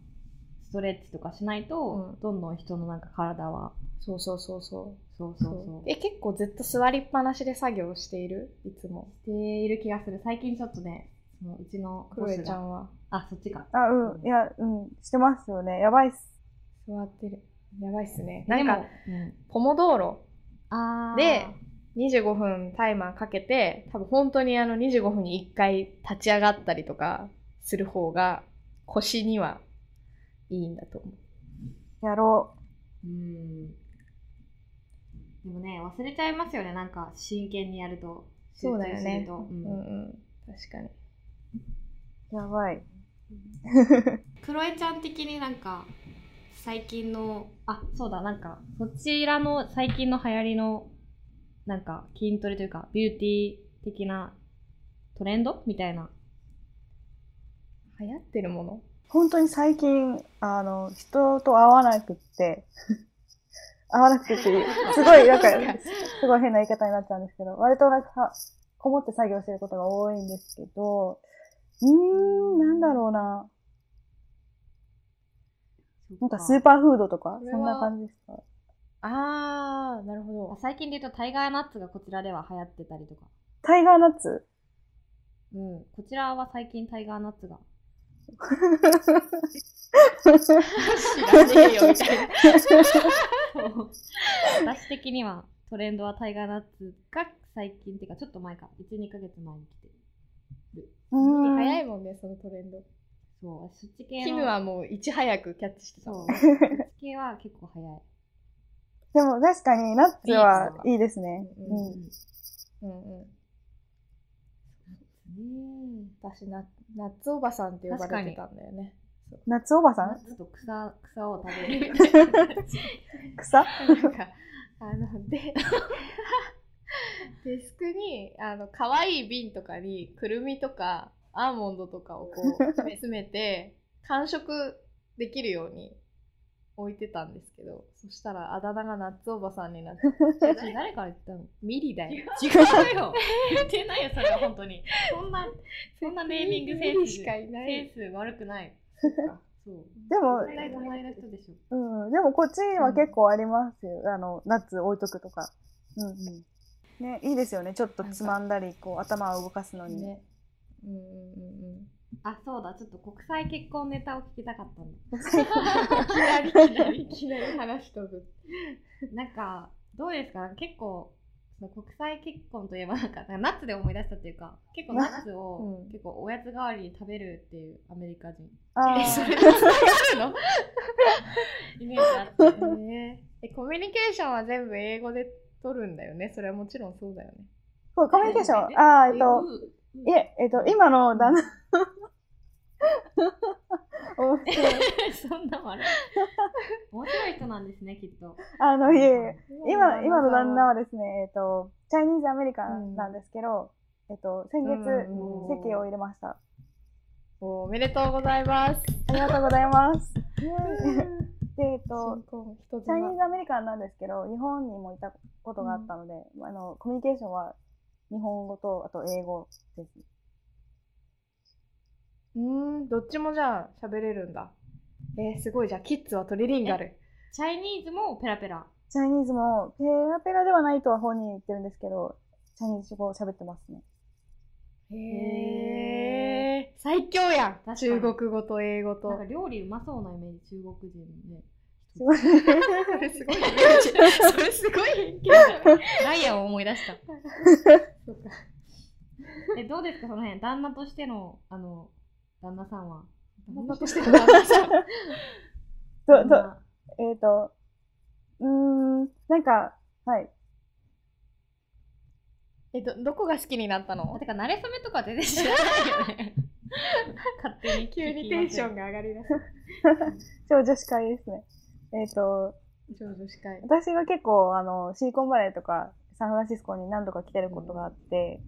ストレッチとかしないと、うん。どんどん人のなんか体は。そうそうそうそう。そうそうそう。え、結構ずっと座りっぱなしで作業している？いつも。している気がする。最近ちょっとねそのうちのクロエちゃんは。があそっちかあ、うん。いや、うん。してますよね。やばいっす。座ってる。やばいっすね。なんか、うん、ポモ道路あーで25分タイマーかけて、多分本当にあの25分に1回立ち上がったりとかする方が腰にはいいんだと思う。やろうんでもね忘れちゃいますよねなんか真剣にやるとそうだよね集中するとうんうんうん。確かに。う。やばい。クロエちゃん的になんか最近のあそうだなんかそちらの最近の流行りのなんか筋トレというかビューティー的なトレンド？みたいな。流行ってるもの？本当に最近、あの、人と会わなくって、会わなくてってすごい、なんか、すごい変な言い方になっちゃうんですけど、割となんか、こもって作業してることが多いんですけど、うーん、なんだろうな。なんかスーパーフードとかそんな感じですか？あー、なるほど。最近で言うとタイガーナッツがこちらでは流行ってたりとか。タイガーナッツ？うん。こちらは最近タイガーナッツが。知らねえよみたいな。私的にはトレンドはタイガーナッツが最近っていうかちょっと前か。12ヶ月前に来早いもんね、そのトレンド。そうそっち系のキムはもういち早くキャッチしてた。そうそっち系は結構早いでも確かにナッツはかいいですね。ううんん。うんうん。ね私な、ナッツおばさんって呼ばれてたんだよね。ナッツおばえナッさんツと草草を食べる草？なんか、あの、で、デスクに、あの、可愛い瓶とかに、くるみとか、アーモンドとかをこう、詰めて、完食できるように置いてたんですけど、そしたら、あだ名がナッツおばさんになって、誰から言ったの？ミリだよ。違うよ言ってないよそれは本当にそんなそんなネーミングセンスしかいない。センス悪くないそうでも、でしょうん、でもこっちは結構ありますよ。あの、ナッツ置いとくとか。うんうん。ね、いいですよね。ちょっとつまんだり、こう頭を動かすのに。ね。うんうんうんあ、そうだ、ちょっと国際結婚ネタを聞きたかったんだ。い きなりいきなりいきなり話飛ぶ。なんか、どうですか？結構、その国際結婚といえばなんか、ナッツで思い出したっていうか、結構ナッツを、うん結構おやつ代わりに食べるっていうアメリカ人。あえ、それがるの？イメージあって。ええコミュニケーションは全部英語で取るんだよね。それはもちろんそうだよね。これコミュニケーション。あーえっと、ういえ、えっと、今の旦那。面白いそんな悪い。面白い人なんですね、きっと。あの、いえいえ。今、今の旦那は。はですね、えっと、チャイニーズアメリカンなんですけど、えっと、先月、うんうん籍を入れました。おめでとうございます。ありがとうございます。で、えっとチャイニー妻ズアメリカンなんですけど、日本にもいたことがあったので、あの、コミュニケーションは日本語と、あと英語です。うーん、どっちもじゃあ喋れるんだ。えー、すごい。じゃあ、キッズはトリリンガル。チャイニーズもペラペラ。チャイニーズもペラペラではないとは本人言ってるんですけど、チャイニーズ語を喋ってますね。へえ。最強やん。中国語と英語と。なんか料理うまそうなイメージ、中国人のね。すごい。それすごい。それすごい偏見だね。ライアンを思い出した。え、どうですか、その辺。旦那としての、あの、旦那さんは。旦那としての旦那さん。えっ、と、うーん、なんか、はい。え、ど、どこが好きになったの？てか、慣れ初めとか全然知らないよね。勝手に急にテンションが上がりだす。超女子会ですね。えっ、と、超女子会。私が結構、あの、シリコンバレーとか、サンフランシスコに何度か来てることがあって、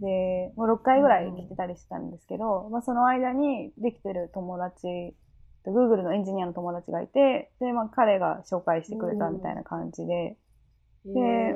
で、もう6回ぐらい来てたりしたんですけど、まあ、その間にできてる友達、Google のエンジニアの友達がいて、で、まあ、彼が紹介してくれたみたいな感じで、へで、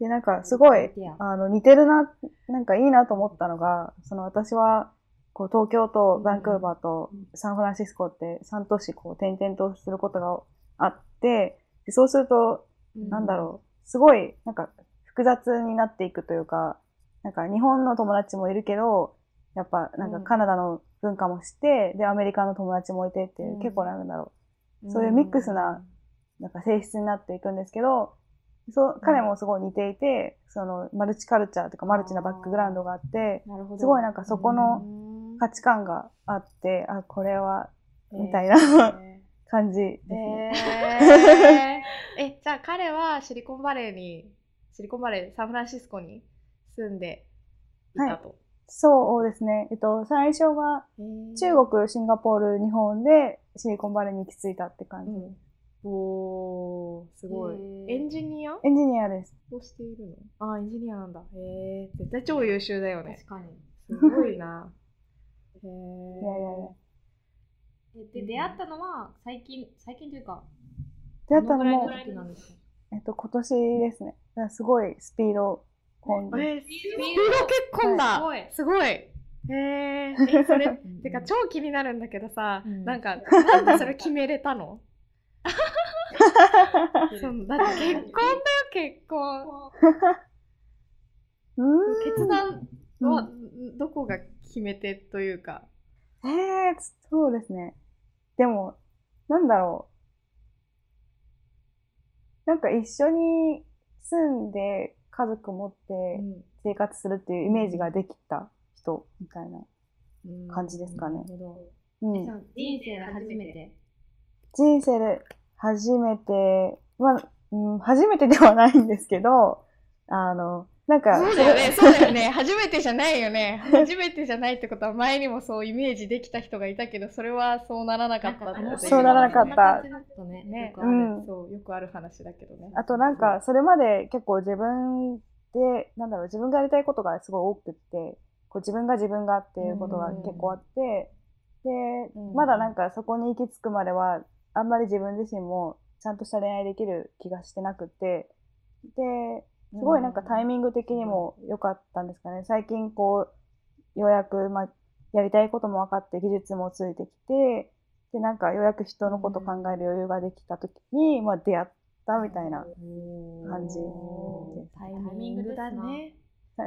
なんかすごいあの、似てるな、なんかいいなと思ったのが、その私は、こう、東京とバンクーバーとサンフランシスコって3都市、こう、転々とすることがあって、でそうすると、なんだろう、すごい、なんか、複雑になっていくというか、なんか日本の友達もいるけど、やっぱなんかカナダの文化もして、で、アメリカの友達もいてっていう、うん。結構なんだろう、そういうミックスな、なんか性質になっていくんですけど、そう、彼もすごい似ていて、その、マルチカルチャーというか、マルチなバックグラウンドがあって。すごいなんかそこのうん価値観があって、あ、これは、みたいなへ 感じですーね。へーえ、じゃあ彼はシリコンバレーに、シリコンバレー、サンフランシスコに住んでいたと。そうですね。えっと、最初は、中国、シンガポール、日本でシリコンバレーに行き着いたって感じ。うん。おー、すごい。エンジニア？エンジニアです。をしているの？あー、エンジニアなんだ。へえ、絶対超優秀だよね。確かに。すごいな。へえ。いやいやいや。えで、出会ったのは、最近、最近というか、出会ったのもどのぐらいの時なんですか？えっと、今年ですね。すごいスピード婚でえー、スピード結婚だ、すごいすごいへえー、えそれ てか超気になるんだけどさ、うんなんかなんでそれ決めれたの？そのだって結婚だよ結婚 うーん。決断うんは、どこが決め手というかえー、そうですね。でも、なんだろう。なんか一緒に住んで家族持って生活するっていうイメージができた人みたいな。感じですかねうんえそ。の人生で初めて？人生で初めて、まあ、うん、初めてではないんですけど、あの、なんか、そうだよね、そうだよね。初めてじゃないよね。初めてじゃないってことは前にもそうイメージできた人がいたけど、それはそうならなかったっそうならなかったそうんそう、よくある話だけどね。あとなんか、それまで結構自分で、なんだろう、自分がやりたいことがすごい多くって、こう自分が自分がっていうことが結構あって、で、うんまだなんかそこに行き着くまでは、あんまり自分自身もちゃんとした恋愛できる気がしてなくて、で、すごいなんかタイミング的にも良かったんですかね。最近こう、ようやく、まあ、やりたいことも分かって技術もついてきて、で、なんかようやく人のこと考える余裕ができた時に、まあ出会ったみたいな感じタイミングだね。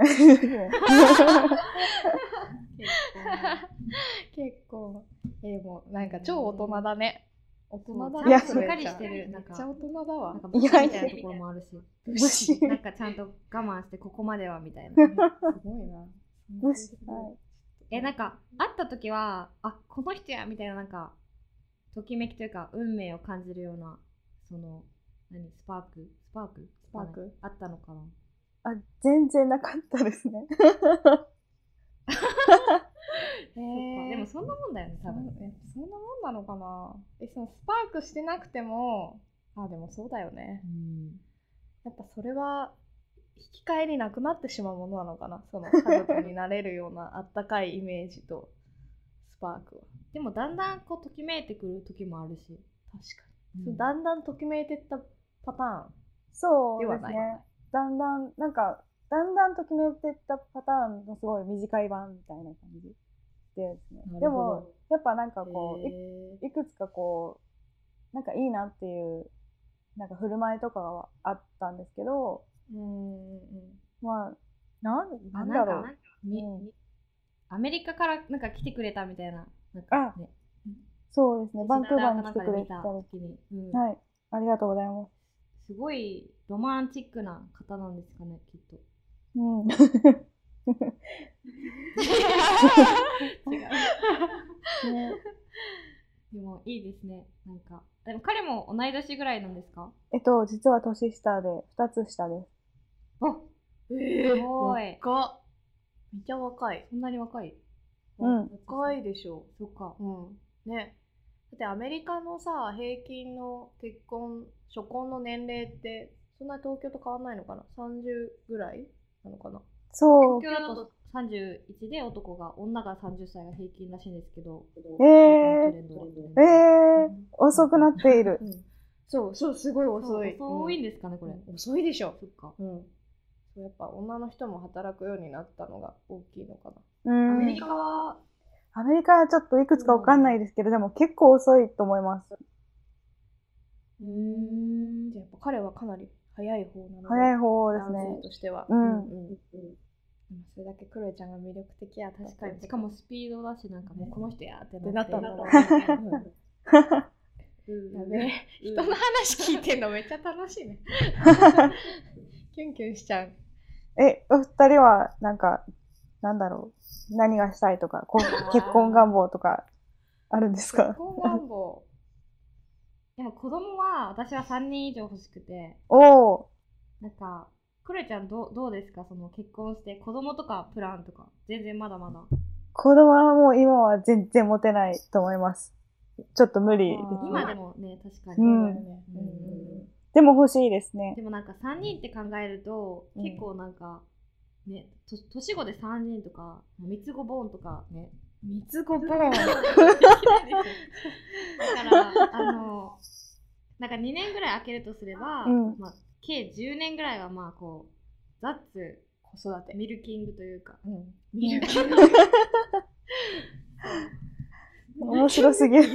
結構。え、でもなんか超大人だね。大人だね。いやそれ。しっかりしてるめっちゃ大人だわ。なん。かみたいなところもあるし、なんかちゃんと我慢してここまではみたいな。すごいな。武士はい。え、なんか会った時は、あこの人やみたいななんか、ときめきというか、運命を感じるような、その、何、スパーク？スパーク？スパーク？あったのかな。あ、全然なかったですね。へ そっか。ー。でもそんなもんだよね、多分。えそんなもんなのかな？えそのスパークしてなくてもあでもそうだよね。うん。やっぱそれは引き換えになくなってしまうものなのかな？その家族になれるような あったかいイメージとスパークは。でもだんだんこうときめいてくる時もあるし。確かに、そうだんだんときめいてったパターン。そうでではない。すね。だんだん、なんか、だんだんと決めてったパターンのすごい短い版みたいな感じでですね。でも、やっぱなんかこう、いくつかこう、なんかいいなっていう、なんか振る舞いとかはあったんですけど、ーうんうんまあ、なん、あなんだろう。なんアメリカからなんか来てくれたみたいな。なんかね、そうですね。バンクーバーに来てくれた時に、うんはい。ありがとうございます。すごいロマンチックな方なんですかね、きっと。うん。違う。ね、でもいいですね。なんか。でも彼も同い年ぐらいなんですか？えっと、実は年下で、二つ下です。あえすごい。若っめっちゃ若いそんなに若い？うん若いでしょそっか。うんねだってアメリカのさ平均の結婚初婚の年齢ってそんな東京と変わんないのかな？30ぐらいなのかな？そう。東京だと31で男が、女が30歳が平均らしいんですけど。えトー、えー、遅くなっている。そうそうすごい遅い遅いんですかね、これ。うん遅いでしょそっか。うんそうやっぱ女の人も働くようになったのが大きいのかなうんアメリカは、アメリカはちょっといくつかわかんないですけど、でも結構遅いと思います。うーんじゃあやっぱ彼はかなり早い方なので早い方です男性ね。としては。うん。うんうんそれだけクロエちゃんが魅力的や確かに。しかもスピードだし、なんかもうこの人やってって。なったんだろうう人の話聞いてんのめっちゃ楽しいね。キュンキュンしちゃう。え、お二人は、なんか、なんだろう。何がしたいとか、こう結婚願望とか、あるんですか？結婚願望でも子供は、私は3人以上欲しくて、おおなんか、クレちゃんどうどうですか？その結婚して子供とかプランとか。全然まだまだ。子供はもう今は全然持てないと思います。ちょっと無理。で。今でもね確かに、うん。そうんうんでも欲しいですね。でもなんか3人って考えるとうん。結構なんか、ねと年子で3人とか三つ子ボーンとかね三つ子ボーン。だからあのなんか2年ぐらい空けるとすれば、うん。まあ、計10年ぐらいはまあこうザッツ子育てミルキングというかうん。ミルキング。面白すぎる。ミ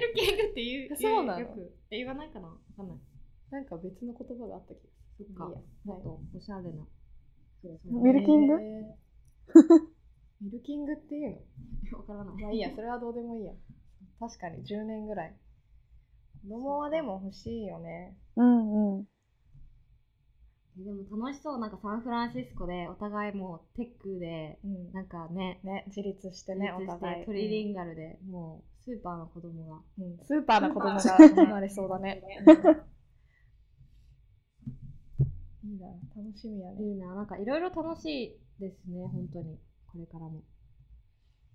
ルキングって言うそうなの？よくえ言わないかなわかんない。なんか別の言葉があった気がそっか。もっとおしゃれな。ミルキング？ミルキングっていうの？わからないまあいいや、それはどうでもいいや。確かに10年ぐらい。子供はでも欲しいよね。うんうん。えでも楽しそうなんかサンフランシスコでお互いもうテックでうんなんかねね、自立してね、お自立して互い。トリリンガルで、もうスーパーの子供がうんうんスーパーな子供が生まれそうだね。いいな、楽しみやね。いいななんかいろいろ楽しいですね本当にこれからも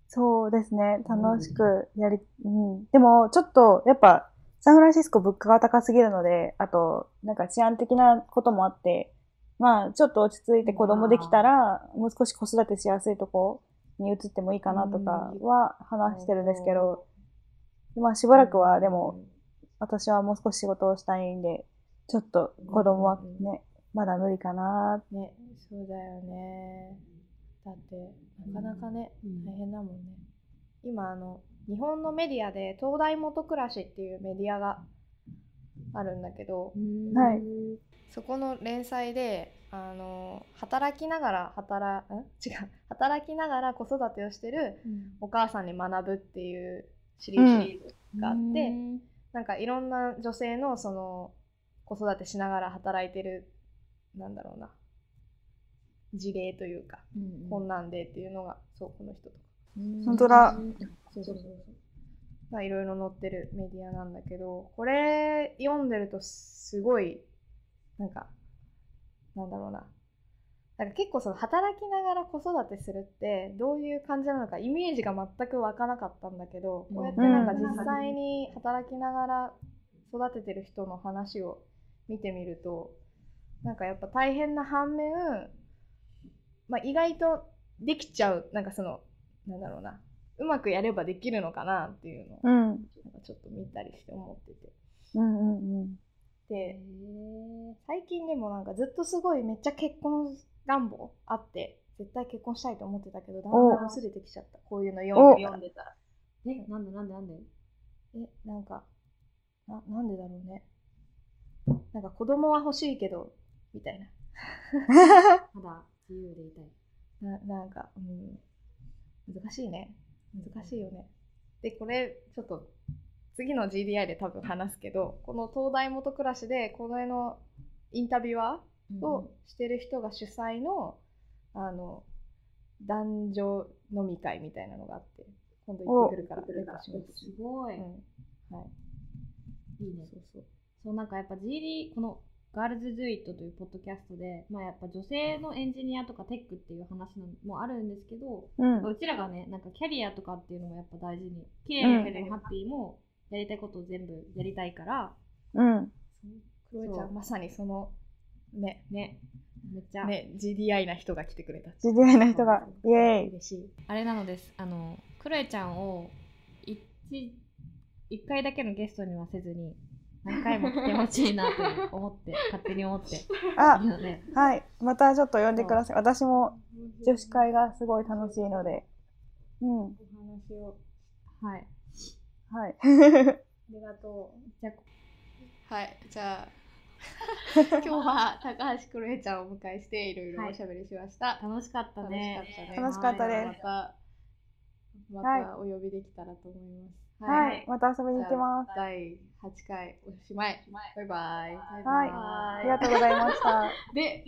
そうですね。楽しくやり、うん。でも、ちょっと、やっぱ、サンフランシスコ物価が高すぎるので、あと、なんか治安的なこともあって、まあ、ちょっと落ち着いて子供できたら、もう少し子育てしやすいとこに移ってもいいかなとかは話してるんですけど、まあ、しばらくは、でも、私はもう少し仕事をしたいんで、ちょっと子供はね、まだ無理かな。ね、そうだよね。だって、なかなかね、うん。大変だもんね。今、あの、日本のメディアで、東大元暮らしっていうメディアがあるんだけどはい。そこの連載であの働きながら働ん？違う。働きながら子育てをしてるお母さんに学ぶっていうシリーズがあって、なんかいろんな女性のその子育てしながら働いてるなんだろうな事例というか、こんなんでっていうのがそうこの人とか。本当だ。そうそうそう。まあいろいろ載ってるメディアなんだけどこれ読んでるとすごいなんかなんだろうな。なんか結構その働きながら子育てするってどういう感じなのかイメージが全く湧かなかったんだけどこうやってなんか実際に働きながら育ててる人の話を見てみるとなんかやっぱ大変な反面、まあ、意外とできちゃうなんかそのなんだろうな。うまくやればできるのかなっていうのをうん。なんかちょっと見たりして思ってて。うんうんうん。で最近でもなんかずっとすごいめっちゃ結婚願望あって絶対結婚したいと思ってたけどだんだん薄れてきちゃった。こういうの読んでお読んでたら。え、なんでなんでなんで？えなんかななんでだろうね。なんか子供は欲しいけどみたいな。まだ自由でいたい。ななんか、うん、難しいね。難しいよね。でこれちょっと次の GDI で多分話すけどこの東大元暮らしでこの絵のインタビュアーをしてる人が主催の,、あの男女飲み会みたいなのがあって今度行ってくるからす。ごい。うん。はい。いいね。そうそう。そうなんかやっぱ GD このガールズ・ドゥ・イットというポッドキャストで、まあ、やっぱ女性のエンジニアとかテックっていう話のもあるんですけど、うん。うちらがねなんかキャリアとかっていうのもやっぱ大事に綺麗なキャリアもハッピーもやりたいことを全部やりたいからうん。クロエちゃんまさにそのねね。めっちゃ、ね GDI な人が来てくれた。GDI の人が。イエーイ。嬉しい。あれなのですあのクロエちゃんを一一回だけのゲストにはせずに何回も来てほしいなと思って 勝手に思って。いあるのではい。またちょっと呼んでください。私も女子会がすごい楽しいので。うん。お話を。はい。はい。ありがとう。じゃはい。じゃあ 今日は高橋クロエちゃんをお迎えしていろいろおしゃべりしました、あ楽しかったね。楽しかったです。またお呼びできたらと思います。はい。また遊びに行きます。第8回おしまい。バイバイ。はい。ありがとうございました。で